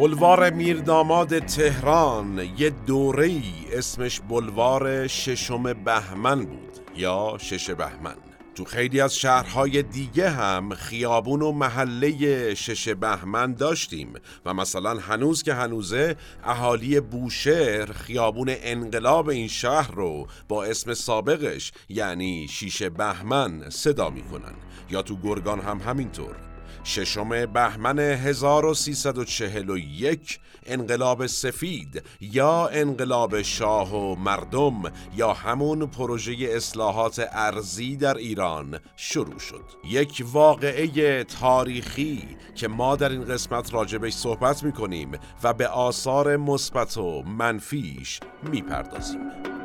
بلوار میرداماد تهران یه دوره ای اسمش بلوار ششم بهمن بود یا شش بهمن. تو خیلی از شهرهای دیگه هم خیابون و محله شش بهمن داشتیم و مثلا هنوز که هنوزه اهالی بوشهر خیابون انقلاب این شهر رو با اسم سابقش یعنی شیش بهمن صدا می‌کنن. یا تو گرگان هم همینطور. ششم بهمن 1341 انقلاب سفید یا انقلاب شاه و مردم یا همون پروژه اصلاحات ارزی در ایران شروع شد. یک واقعه تاریخی که ما در این قسمت راجبش صحبت می‌کنیم و به آثار مثبت و منفیش می‌پردازیم.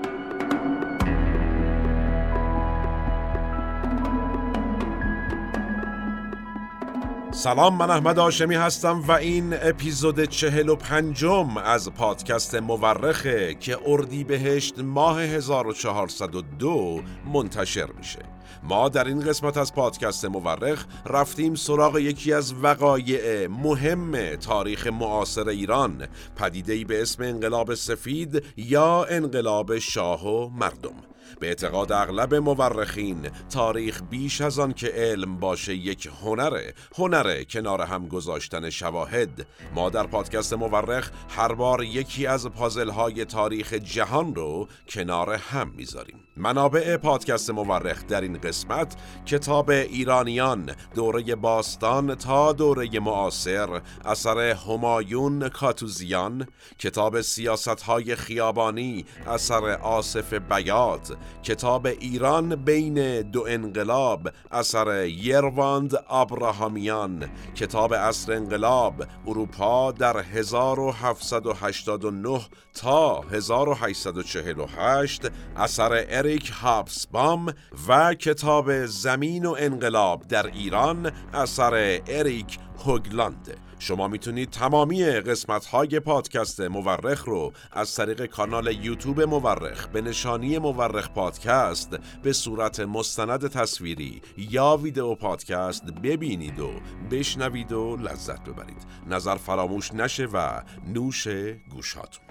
سلام من احمد آشمی هستم و این اپیزود چهل و پنجم از پادکست مورخه که اردی بهشت ماه 1402 منتشر میشه. ما در این قسمت از پادکست مورخ رفتیم سراغ یکی از وقایع مهم تاریخ معاصر ایران پدیدهی به اسم انقلاب سفید یا انقلاب شاه و مردم. به اعتقاد اغلب مورخین تاریخ بیش از آن که علم باشه یک هنره هنره کنار هم گذاشتن شواهد. ما در پادکست مورخ هر بار یکی از پازل های تاریخ جهان رو کنار هم می‌ذاریم. منابع پادکست مورخ در این قسمت کتاب ایرانیان دوره باستان تا دوره معاصر اثر همایون کاتوزیان کتاب سیاست های خیابانی اثر آصف بیات کتاب ایران بین دو انقلاب اثر یرواند ابراهامیان. کتاب اصر انقلاب اروپا در 1789 تا 1848 اثر اریک هابسبام و کتاب زمین و انقلاب در ایران اثر اریک هوگلاند شما می‌تونید تمامی قسمت های پادکست مورخ رو از طریق کانال یوتیوب مورخ به نشانی مورخ پادکست به صورت مستند تصویری یا ویدیو پادکست ببینید و بشنوید و لذت ببرید. نظر فراموش نشه و نوش گوشاتون.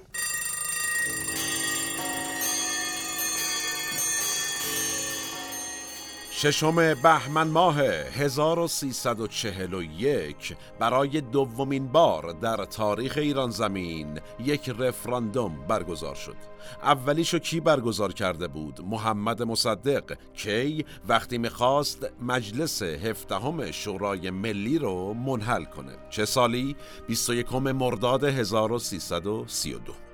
ششم بهمن ماه 1341 برای دومین بار در تاریخ ایران زمین یک رفراندوم برگزار شد اولیشو کی برگزار کرده بود؟ محمد مصدق کی وقتی می‌خواست مجلس هفدهم شورای ملی رو منحل کنه چه سالی؟ 21 مرداد 1332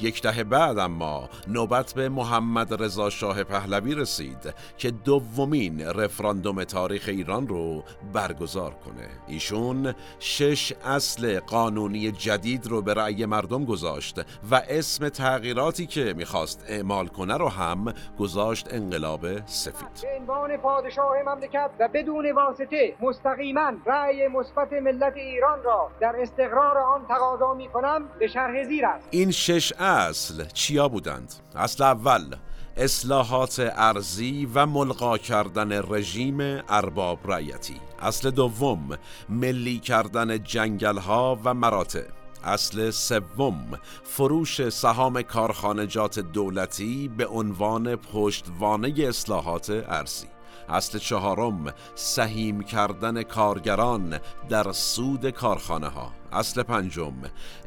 یک دهه بعد اما نوبت به محمد رضا شاه پهلوی رسید که دومین رفراندوم تاریخ ایران رو برگزار کنه. ایشون شش اصل قانونی جدید رو به رأی مردم گذاشت و اسم تغییراتی که می‌خواست اعمال کنه رو هم گذاشت انقلاب سفید. به عنوان پادشاه مملکت و بدون واسطه مستقیما رأی مثبت ملت ایران را در استقرار آن تقاضا می کنم به شرح زیر است. این شش اصل چیا بودند؟ اصل اول اصلاحات ارزی و ملغا کردن رژیم ارباب رعیتی. اصل دوم ملی کردن جنگل ها و مراتع. اصل سوم فروش سهام کارخانجات دولتی به عنوان پشتوانه اصلاحات ارزی اصل چهارم سهیم کردن کارگران در سود کارخانه ها اصل پنجم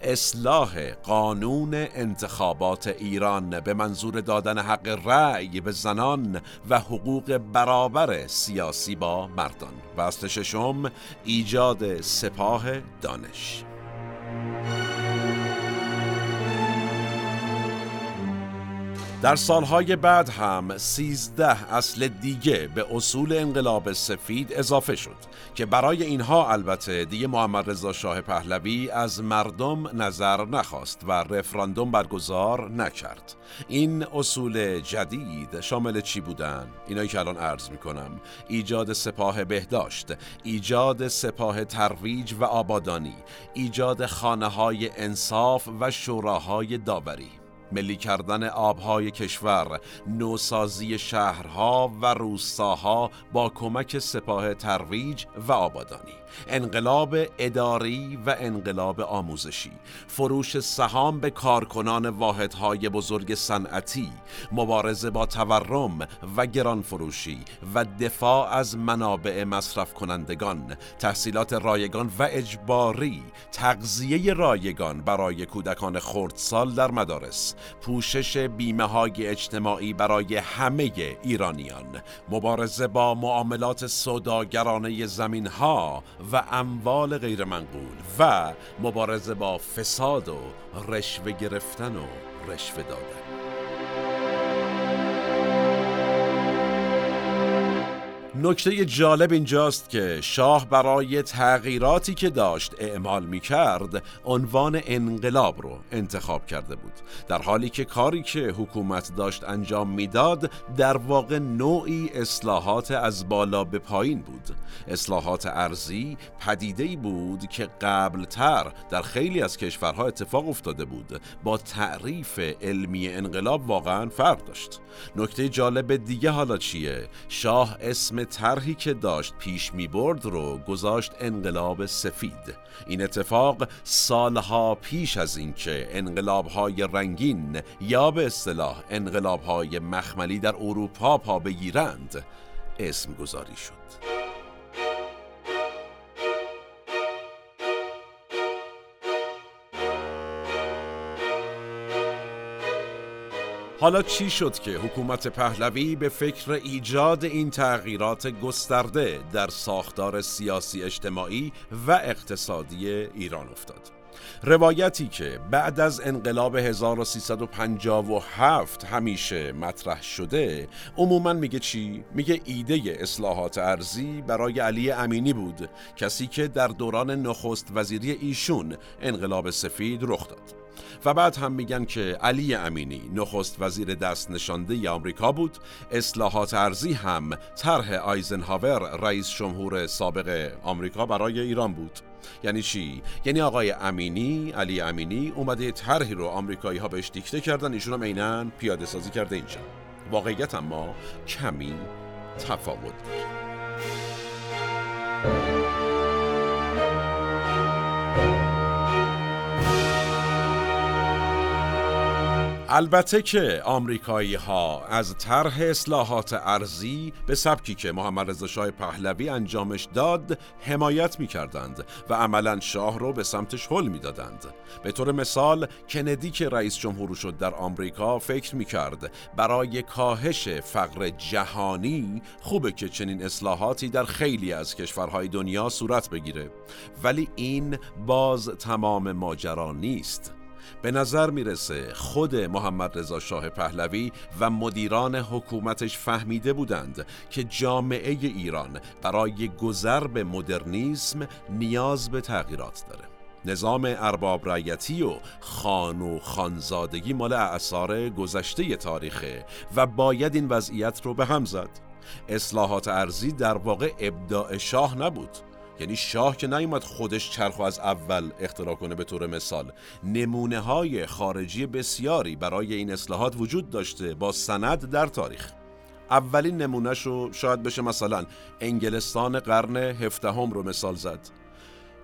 اصلاح قانون انتخابات ایران به منظور دادن حق رأی به زنان و حقوق برابر سیاسی با مردان. و اصل ششم ایجاد سپاه دانش. در سالهای بعد هم سیزده اصل دیگه به اصول انقلاب سفید اضافه شد که برای اینها البته دیگه محمد رضا شاه پهلوی از مردم نظر نخواست و رفراندوم برگزار نکرد. این اصول جدید شامل چی بودن؟ اینایی که الان عرض می‌کنم. ایجاد سپاه بهداشت ایجاد سپاه ترویج و آبادانی ایجاد خانه های انصاف و شوراهای داوری. ملی کردن آبهای کشور، نوسازی شهرها و روستاها با کمک سپاه ترویج و آبادانی. انقلاب اداری و انقلاب آموزشی. فروش سهام به کارکنان واحدهای بزرگ صنعتی. مبارزه با تورم و گران فروشی و دفاع از منابع مصرف کنندگان تحصیلات رایگان و اجباری. تغذیه رایگان برای کودکان خردسال در مدارس. پوشش بیمه های اجتماعی برای همه ایرانیان. مبارزه با معاملات سوداگرانه زمین ها و اموال غیرمنقول و مبارزه با فساد و رشوه گرفتن و رشوه دادن. نکته جالب اینجاست که شاه برای تغییراتی که داشت اعمال می کرد عنوان انقلاب رو انتخاب کرده بود. در حالی که کاری که حکومت داشت انجام می‌داد در واقع نوعی اصلاحات از بالا به پایین بود. اصلاحات ارزی پدیده بود که قبلتر در خیلی از کشورها اتفاق افتاده بود. با تعریف علمی انقلاب واقعا فرق داشت. نکته جالب دیگه حالا چیه؟ شاه اسم طرحی که داشت پیش می برد رو گذاشت انقلاب سفید. این اتفاق سالها پیش از اینکه انقلابهای رنگین یا به اصطلاح انقلابهای مخملی در اروپا پا بگیرند اسم گذاری شد. حالا چی شد که حکومت پهلوی به فکر ایجاد این تغییرات گسترده در ساختار سیاسی اجتماعی و اقتصادی ایران افتاد؟ روایتی که بعد از انقلاب 1357 همیشه مطرح شده عموما میگه چی؟ میگه ایده اصلاحات ارزی برای علی امینی بود کسی که در دوران نخست وزیری ایشون انقلاب سفید رخ داد و بعد هم میگن که علی امینی نخست وزیر دست نشانده آمریکا بود. اصلاحات ارزی هم طرح آیزنهاور رئیس جمهور سابق آمریکا برای ایران بود. یعنی چی؟ یعنی آقای امینی علی امینی اومده طرحی رو آمریکایی ها بهش دیکته کردن. ایشون هم عینا پیاده سازی کرده اینجا. واقعیت اما کمی تفاوت. داره البته که آمریکایی ها از طرح اصلاحات ارزی به سبکی که محمد رضا شاه پهلوی انجامش داد حمایت می کردند و عملا شاه رو به سمتش حل می دادند. به طور مثال کندی که رئیس جمهور شد در آمریکا فکر می کرد برای کاهش فقر جهانی خوبه که چنین اصلاحاتی در خیلی از کشورهای دنیا صورت بگیره ولی این باز تمام ماجرا نیست به نظر می‌رسه خود محمد رضا شاه پهلوی و مدیران حکومتش فهمیده بودند که جامعه ایران برای گذر به مدرنیسم نیاز به تغییرات داره. نظام ارباب رایتی و خان و خانزادگی مال اعثار گذشته تاریخه و باید این وضعیت رو به هم زد. اصلاحات ارزی در واقع ابداع شاه نبود. یعنی شاه که نیومد خودش چرخ از اول اختراع کنه به طور مثال. نمونه های خارجی بسیاری برای این اصلاحات وجود داشته با سند در تاریخ. اولین نمونهش رو شاید بشه مثلا انگلستان قرن هفدهم رو مثال زد.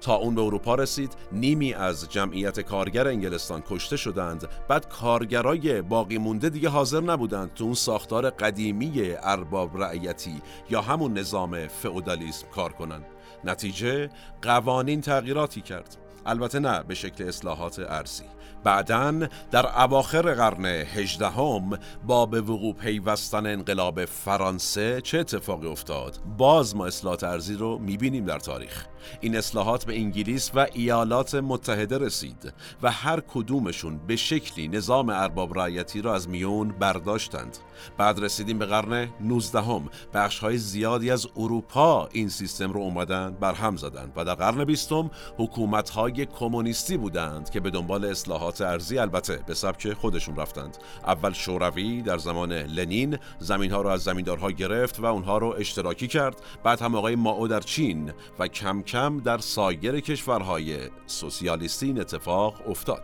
تا اون به اروپا رسید نیمی از جمعیت کارگر انگلستان کشته شدند. بعد کارگرای باقی مونده دیگه حاضر نبودند تو اون ساختار قدیمی ارباب رعیتی یا همون نظام فئودالیسم کار کنند نتیجه قوانین تغییراتی کرد. البته نه به شکل اصلاحات ارزی بعدا در اواخر قرن هجدهم با به وقوع پیوستن انقلاب فرانسه چه اتفاقی افتاد؟ باز ما اصلاحات ارزی رو می‌بینیم در تاریخ. این اصلاحات به انگلیس و ایالات متحده رسید و هر کدومشون به شکلی نظام ارباب رعیتی را از میون برداشتند. بعد رسیدیم به قرن 19 هم بخش های زیادی از اروپا این سیستم رو اومدن برهم زدند و در قرن بیستم حکومت های کمونیستی بودند که به دنبال اصلاحات ارزی البته به سبک خودشون رفتند. اول شوروی در زمان لنین زمین ها رو از زمیندارها گرفت و اونها رو اشتراکی کرد. بعد هم آقای ماو در چین و کم کم در سایر کشورهای سوسیالیستی این اتفاق افتاد.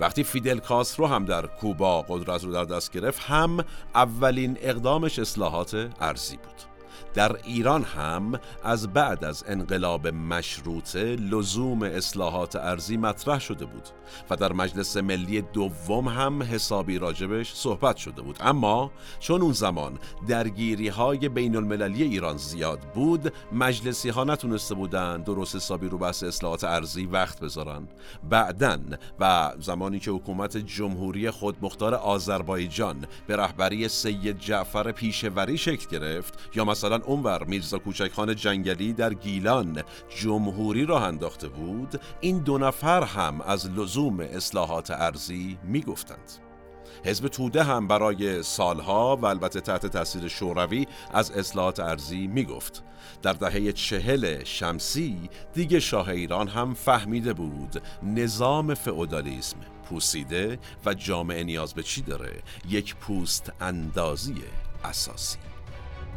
وقتی فیدل کاسترو هم در کوبا قدرت رو در دست گرفت هم اولین اقدامش اصلاحات ارزی بود. در ایران هم از بعد از انقلاب مشروطه لزوم اصلاحات ارزی مطرح شده بود و در مجلس ملی دوم هم حسابی راجبش صحبت شده بود. اما چون اون زمان درگیری های بین المللی ایران زیاد بود مجلسی ها نتونسته بودن درست حسابی رو بحث اصلاحات ارزی وقت بذارن. بعدن و زمانی که حکومت جمهوری خودمختار آذربایجان به رهبری سید جعفر پیشوری شکل گرفت یا مثلا اونور میرزا کوچکخان جنگلی در گیلان جمهوری راه انداخته بود این دو نفر هم از لزوم اصلاحات ارزی می‌گفتند. حزب توده هم برای سالها و البته تحت تاثیر شوروی از اصلاحات ارزی می‌گفت. در دهه چهل شمسی دیگه شاه ایران هم فهمیده بود نظام فئودالیسم پوسیده و جامعه نیاز به چی داره؟ یک پوست اندازی اساسی.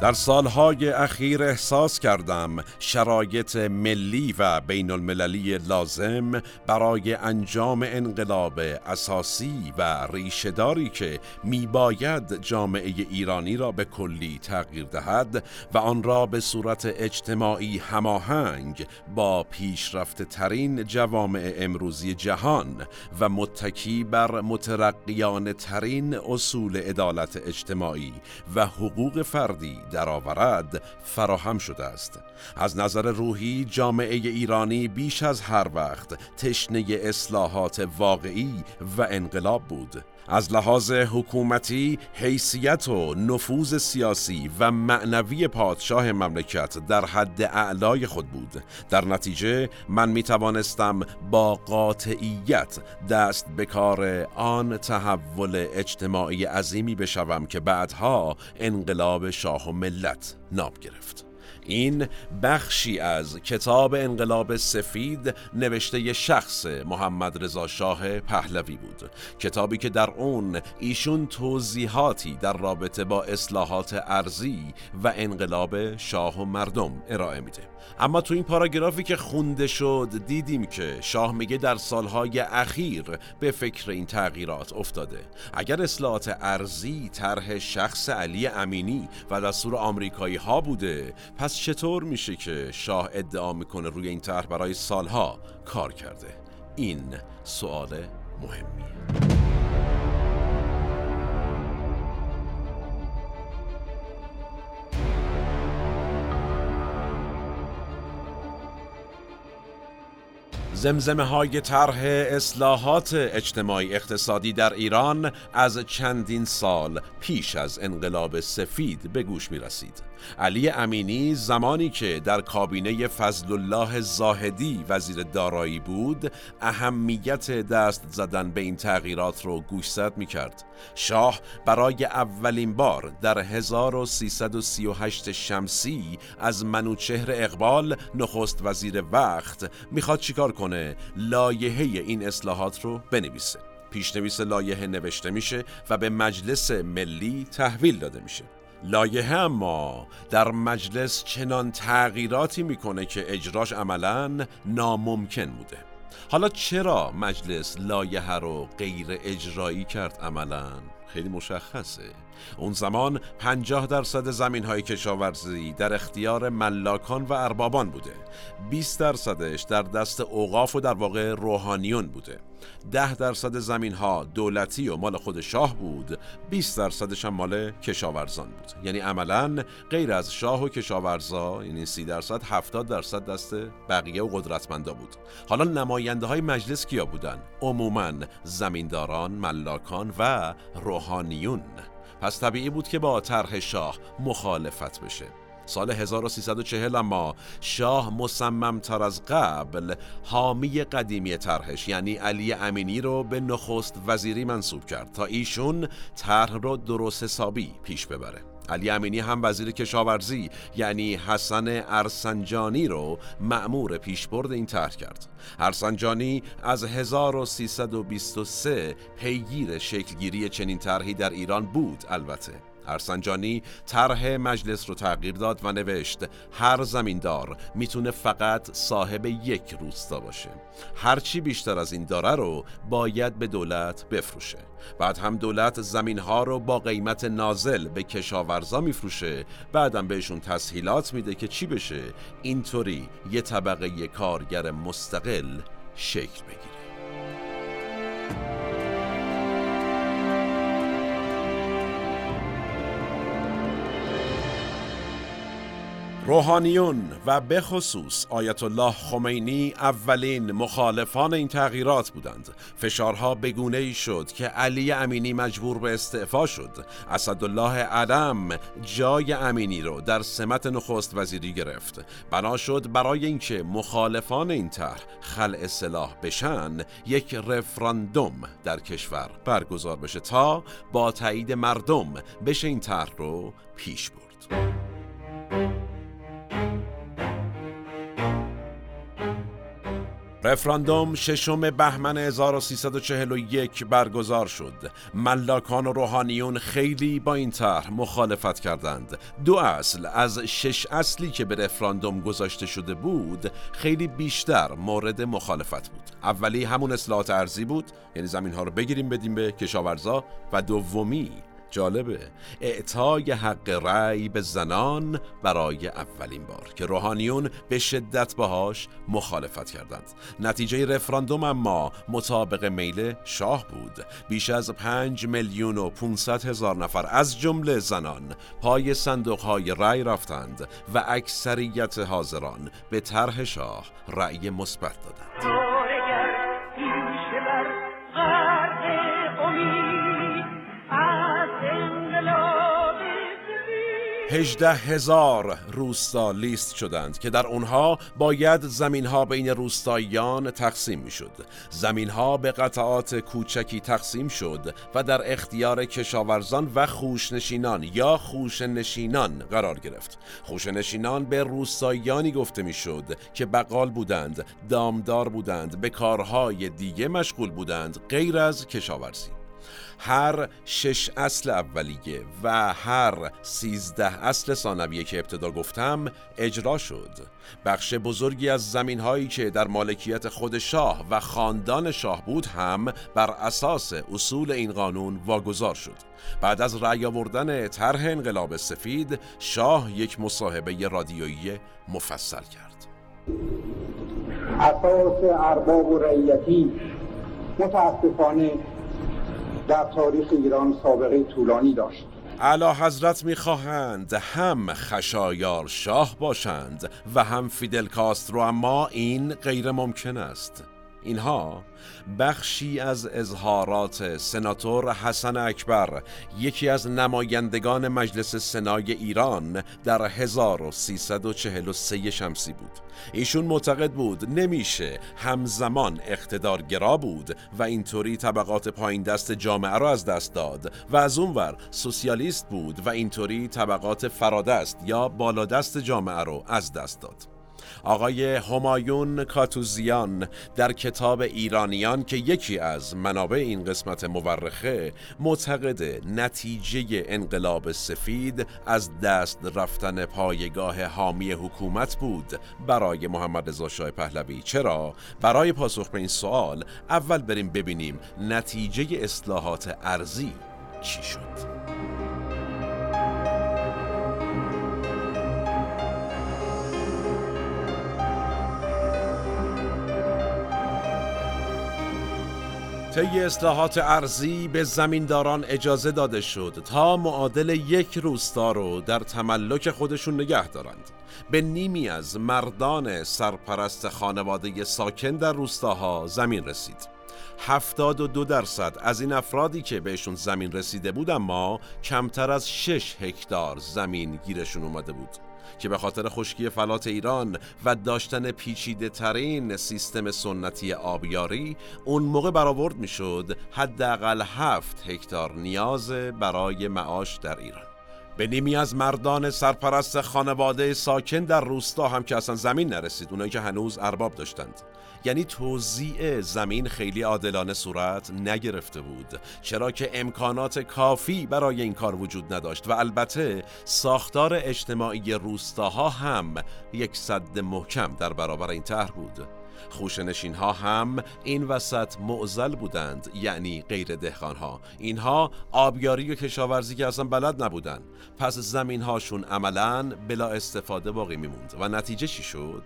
در سالهای اخیر احساس کردم شرایط ملی و بین المللی لازم برای انجام انقلاب اساسی و ریشهداری که میباید جامعه ایرانی را به کلی تغییر دهد و آن را به صورت اجتماعی هماهنگ با پیشرفته ترین جوامع امروزی جهان و متکی بر مترقیان ترین اصول عدالت اجتماعی و حقوق فردی درآورد فراهم شده است. از نظر روحی جامعه ایرانی بیش از هر وقت تشنه اصلاحات واقعی و انقلاب بود. از لحاظ حکومتی حیثیت و نفوذ سیاسی و معنوی پادشاه مملکت در حد اعلای خود بود. در نتیجه من می توانستم با قاطعیت دست به کار آن تحول اجتماعی عظیمی بشوم که بعدها انقلاب شاه و ملت نام گرفت. این بخشی از کتاب انقلاب سفید نوشته شخص محمد رضا شاه پهلوی بود. کتابی که در اون ایشون توضیحاتی در رابطه با اصلاحات ارزی و انقلاب شاه و مردم ارائه میده. اما تو این پاراگرافی که خونده شد دیدیم که شاه میگه در سالهای اخیر به فکر این تغییرات افتاده. اگر اصلاحات ارزی طرح شخص علی امینی و دستور آمریکایی ها بوده پس چطور میشه که شاه ادعا می‌کنه روی این طرح برای سالها کار کرده؟ این سوال مهمیه. زمزمه های طرح اصلاحات اجتماعی اقتصادی در ایران از چندین سال پیش از انقلاب سفید به گوش می رسید. علی امینی زمانی که در کابینه فضل الله زاهدی وزیر دارایی بود اهمیت دست زدن به این تغییرات رو گوشزد می کرد شاه برای اولین بار در 1338 شمسی از منوچهر اقبال نخست وزیر وقت می‌خواد چیکار کنه؟ لایحه این اصلاحات رو بنویسه. پیشنویس لایحه نوشته میشه و به مجلس ملی تحویل داده میشه. لایحه اما در مجلس چنان تغییراتی می‌کنه که اجراش عملا ناممکن بوده. حالا چرا مجلس لایحه رو غیر اجرایی کرد عملا؟ خیلی مشخصه. اون زمان 50 درصد زمین های کشاورزی در اختیار ملاکان و اربابان بوده. 20 درصدش در دست اوقاف و در واقع روحانیون بوده. ده درصد زمین ها دولتی و مال خود شاه بود. 20 درصدش هم مال کشاورزان بود. یعنی عملا غیر از شاه و کشاورزا یعنی 30 درصد 70 درصد دست بقیه و قدرتمندا بود. حالا نماینده های مجلس کیا بودن؟ عموما زمینداران ملاکان و روحانیون. پس طبیعی بود که با طرح شاه مخالفت بشه. سال 1340 اما شاه مصممتر از قبل حامی قدیمی طرحش یعنی علی امینی رو به نخست وزیری منصوب کرد تا ایشون طرح رو درست حسابی پیش ببره. علی امینی هم وزیر کشاورزی یعنی حسن ارسنجانی رو مأمور پیشبرد این طرح کرد. ارسنجانی از 1323 پیگیر شکلگیری چنین طرحی در ایران بود البته. ارسنجانی طرح مجلس رو تغییر داد و نوشت هر زمیندار می‌تونه فقط صاحب یک روستا باشه. هرچی بیشتر از این داره رو باید به دولت بفروشه. بعد هم دولت زمین ها رو با قیمت نازل به کشاورزا میفروشه. بعدم بهشون تسهیلات میده که چی بشه؟ اینطوری یه طبقه کارگر مستقل شکل بگیره. روحانیون و به خصوص آیت الله خمینی اولین مخالفان این تغییرات بودند. فشارها بگونه ای شد که علی امینی مجبور به استعفا شد. اسدالله علم جای امینی رو در سمت نخست وزیری گرفت. بنا شد برای اینکه مخالفان این طرح خلع سلاح بشن یک رفراندوم در کشور برگزار بشه تا با تایید مردم بشه این طرح رو پیش برد. رفراندوم ششم بهمن 1341 برگزار شد. ملاکان و روحانیون خیلی با این طرح مخالفت کردند. دو اصل از شش اصلی که به رفراندوم گذاشته شده بود، خیلی بیشتر مورد مخالفت بود. اولی همون اصلاحات ارزی بود، یعنی زمین ها رو بگیریم بدیم به کشاورزا و دومی جالبه. اعطای حق رأی به زنان برای اولین بار که روحانیون به شدت باهاش مخالفت کردند. نتیجه رفراندوم اما مطابق میل شاه بود. بیش از پنج میلیون و 500 هزار نفر از جمله زنان پای صندوق های رأی رفتند و اکثریت حاضران به طرح شاه رأی مثبت دادند. هجده هزار روستا لیست شدند که در اونها باید زمین ها بین روستاییان تقسیم می شد زمین ها به قطعات کوچکی تقسیم شد و در اختیار کشاورزان و خوشنشینان یا خوشنشینان قرار گرفت. خوشنشینان به روستاییانی گفته می شد که بقال بودند دامدار بودند به کارهای دیگه مشغول بودند غیر از کشاورزی. هر شش اصل اولیه و هر سیزده اصل ثانویه که ابتدا گفتم اجرا شد. بخش بزرگی از زمین هایی که در مالکیت خود شاه و خاندان شاه بود هم بر اساس اصول این قانون واگذار شد. بعد از رأی آوردن طرح انقلاب سفید شاه یک مصاحبه رادیویی مفصل کرد. اساس ارباب و رعیتی متاسفانه در تاریخ ایران سابقه طولانی داشت. علا حضرت می‌خواهند هم خشایار شاه باشند و هم فیدل کاسترو اما این غیر ممکن است. اینها بخشی از اظهارات سناتور حسن اکبر یکی از نمایندگان مجلس سنای ایران در 1343 شمسی بود. ایشون معتقد بود نمیشه همزمان اقتدارگرا بود و اینطوری طبقات پایین دست جامعه را از دست داد و از اونور سوسیالیست بود و اینطوری طبقات فرادست یا بالادست جامعه رو از دست داد. آقای همایون کاتوزیان در کتاب ایرانیان که یکی از منابع این قسمت مورخه معتقد نتیجه انقلاب سفید از دست رفتن پایگاه حامی حکومت بود. برای محمد رضا شاه پهلوی. چرا؟ برای پاسخ به این سوال اول بریم ببینیم نتیجه اصلاحات ارزی چی شد. طی اصلاحات ارزی به زمینداران اجازه داده شد تا معادل یک روستا رو در تملک خودشون نگه دارند. به نیمی از مردان سرپرست خانواده ساکن در روستاها زمین رسید. 72 درصد از این افرادی که بهشون زمین رسیده بود اما کمتر از 6 هکتار زمین گیرشون اومده بود. که به خاطر خشکی فلات ایران و داشتن پیچیده ترین سیستم سنتی آبیاری اون موقع برآورد می‌شد حداقل هفت هکتار نیاز برای معاش در ایران. به نیمی از مردان سرپرست خانواده ساکن در روستا هم که اصلا زمین نرسید اونایی که هنوز ارباب داشتند. یعنی توزیع زمین خیلی عادلانه صورت نگرفته بود. چرا که امکانات کافی برای این کار وجود نداشت و البته ساختار اجتماعی روستاها هم یک صد محکم در برابر این طرح بود. خوشنشین ها هم این وسط معزل بودند یعنی غیر دهخان ها اینها آبیاری و کشاورزی که اصلا بلد نبودند پس زمین هاشون عملا بلا استفاده باقی میموند. و نتیجه چی شد؟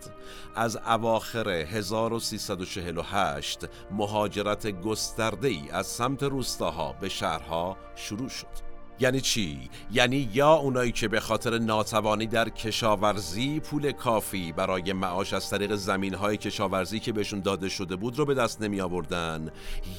از اواخر 1348 مهاجرت گسترده ای از سمت روستاها به شهرها شروع شد. یعنی چی؟ یعنی یا اونایی که به خاطر ناتوانی در کشاورزی پول کافی برای معاش از طریق زمین های کشاورزی که بهشون داده شده بود رو به دست نمی آوردن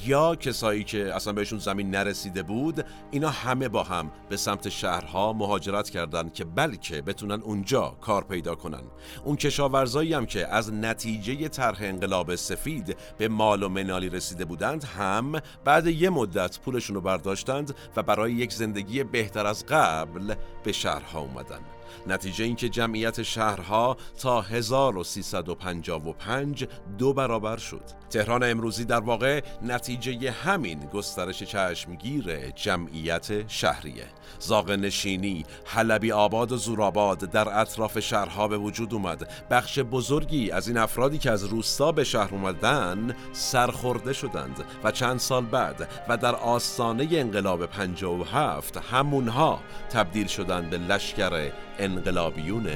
یا کسایی که اصلا بهشون زمین نرسیده بود اینا همه با هم به سمت شهرها مهاجرت کردند که بلکه بتونن اونجا کار پیدا کنن اون کشاورزایی هم که از نتیجه طرح انقلاب سفید به مال و منالی رسیده بودند هم بعد یه مدت پولشون رو برداشتند و برای یک زندگی زندگی بهتر از قبل به شهرها اومدن. نتیجه اینکه جمعیت شهرها تا 1355 دو برابر شد. تهران امروزی در واقع نتیجه همین گسترش چشمگیر جمعیت شهریه. زاغ نشینی، حلبی آباد و زورآباد در اطراف شهرها به وجود اومد. بخش بزرگی از این افرادی که از روستا به شهر اومدن سرخورده شدند و چند سال بعد و در آستانه انقلاب 57 همونها تبدیل شدند به لشکر انقلابیون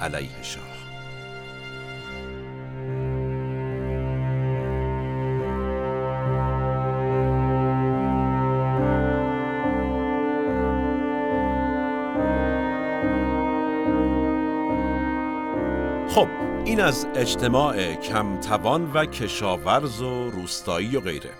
علیه شاه خب این از اجتماع کمتوان و کشاورز و روستایی و غیره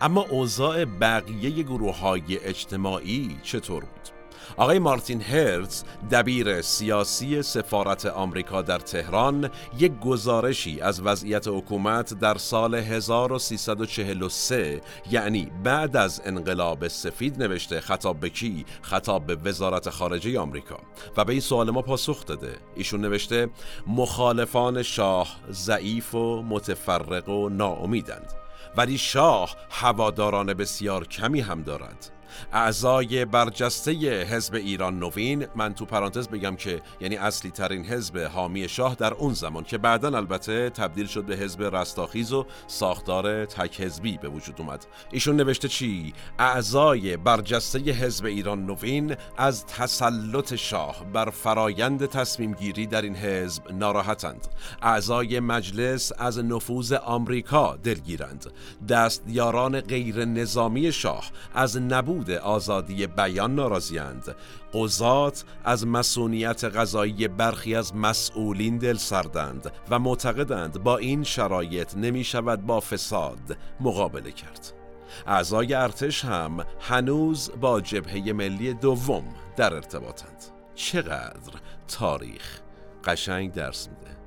اما اوضاع بقیه گروه های اجتماعی چطور بود؟ آقای مارتین هرتز دبیر سیاسی سفارت آمریکا در تهران یک گزارشی از وضعیت حکومت در سال 1343 یعنی بعد از انقلاب سفید نوشته خطاب به کی؟ خطاب به وزارت خارجه آمریکا. و به این سوال ما پاسخ داده. ایشون نوشته مخالفان شاه ضعیف و متفرق و ناامیدند. ولی شاه هواداران بسیار کمی هم دارد. اعضای برجسته حزب ایران نوین من تو پرانتز بگم که یعنی اصلی ترین حزب حامی شاه در اون زمان که بعدا البته تبدیل شد به حزب رستاخیز و ساختار تک حزبی به وجود اومد. ایشون نوشته چی؟ اعضای برجسته حزب ایران نوین از تسلط شاه بر فرایند تصمیم گیری در این حزب ناراحتند. اعضای مجلس از نفوذ آمریکا دلگیرند. دستیاران غیر نظامی شاه از نبود آزادی بیان ناراضیند قضات از مسئولیت غذایی برخی از مسئولین دل سردند و معتقدند با این شرایط نمی شود با فساد مقابله کرد. اعضای ارتش هم هنوز با جبهه ملی دوم در ارتباطند. چقدر تاریخ قشنگ درس میده.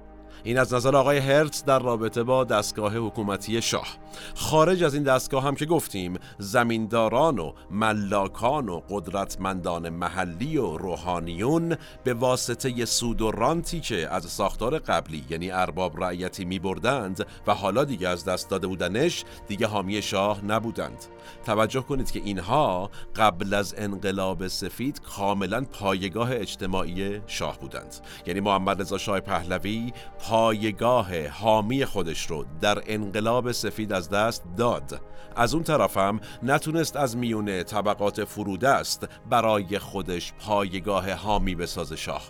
این از نظر آقای هرتز در رابطه با دستگاه حکومتی شاه. خارج از این دستگاه هم که گفتیم زمینداران و ملاکان و قدرتمندان محلی و روحانیون به واسطه سود و رانتی که از ساختار قبلی یعنی ارباب رعیتی می بردند و حالا دیگه از دست داده بودنش دیگه حامی شاه نبودند. توجه کنید که اینها قبل از انقلاب سفید کاملا پایگاه اجتماعی شاه بودند. یعنی محمد رضا شاه پهلوی پایگاه حامی خودش رو در انقلاب سفید از دست داد. از اون طرفم نتونست از میون طبقات است برای خودش پایگاه حامی بسازه شاه.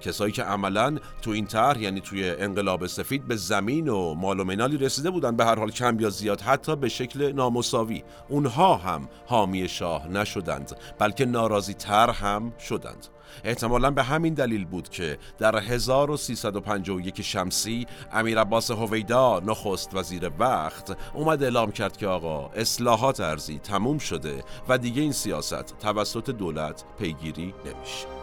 کسایی که عملا تو این طرح یعنی توی انقلاب سفید به زمین و مال و منالی رسیده بودن به هر حال کم یا زیاد حتی به شکل نامساوی. اونها هم حامی شاه نشدند بلکه ناراضی تر هم شدند. احتمالا به همین دلیل بود که در 1351 شمسی امیر عباس هویدا نخست وزیر وقت اومد اعلام کرد که آقا اصلاحات ارزی تموم شده و دیگه این سیاست توسط دولت پیگیری نمیشه.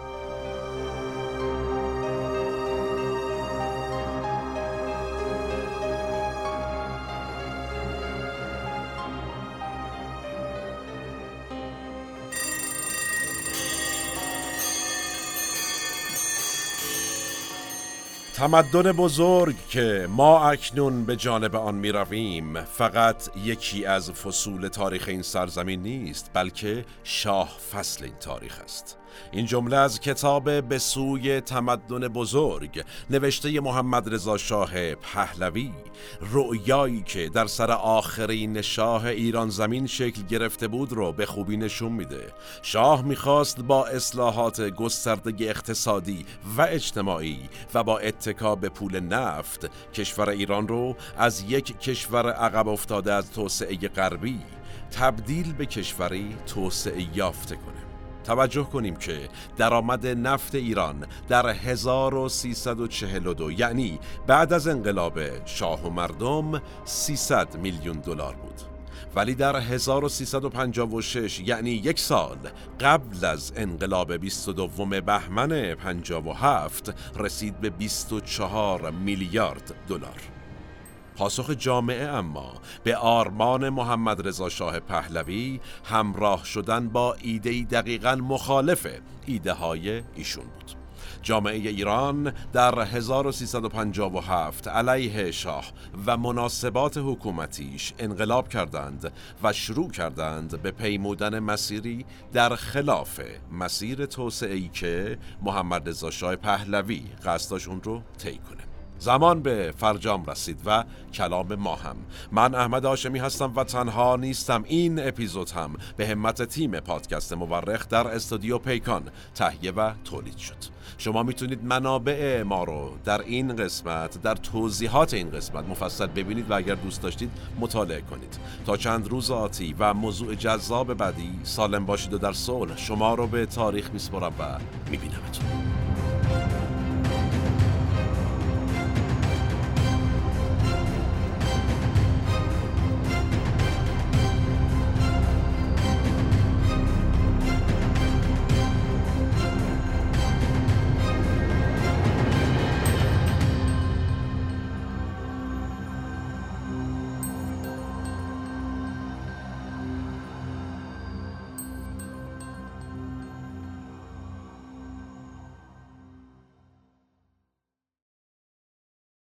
تمدن بزرگ که ما اکنون به جانب آن می رویم فقط یکی از فصول تاریخ این سرزمین نیست بلکه شاه فصل این تاریخ است. این جمله از کتاب به سوی تمدن بزرگ نوشته محمد رضا شاه پهلوی. رؤیایی که در سر آخرین شاه ایران زمین شکل گرفته بود رو به خوبی نشون میده. شاه می‌خواست با اصلاحات گسترده اقتصادی و اجتماعی و با اتکا به پول نفت کشور ایران رو از یک کشور عقب افتاده از توسعه غربی تبدیل به کشوری توسعه یافته کنه. توجه کنیم که درآمد نفت ایران در 1342 یعنی بعد از انقلاب شاه و مردم 300 میلیون دلار بود. ولی در 1356 یعنی یک سال قبل از انقلاب 22 بهمن 57 رسید به 24 میلیارد دلار. پاسخ جامعه اما به آرمان محمد رضا شاه پهلوی همراه شدن با ایده دقیقا مخالف ایده های ایشون بود. جامعه ایران در 1357 علیه شاه و مناسبات حکومتیش انقلاب کردند و شروع کردند به پیمودن مسیری در خلاف مسیر توسعه‌ای که محمد رضا شاه پهلوی قصدش اون رو طی کنه. زمان به فرجام رسید و کلام ما هم. من احمد آشمی هستم و تنها نیستم. این اپیزود هم به همت تیم پادکست مورخ در استودیو پیکان تهیه و تولید شد. شما می‌تونید منابع ما رو در این قسمت در توضیحات این قسمت مفصل ببینید و اگر دوست داشتید مطالعه کنید. تا چند روز آتی و موضوع جذاب بعدی سالم باشید و در صلح شما رو به تاریخ میسپرم و میبینمتون.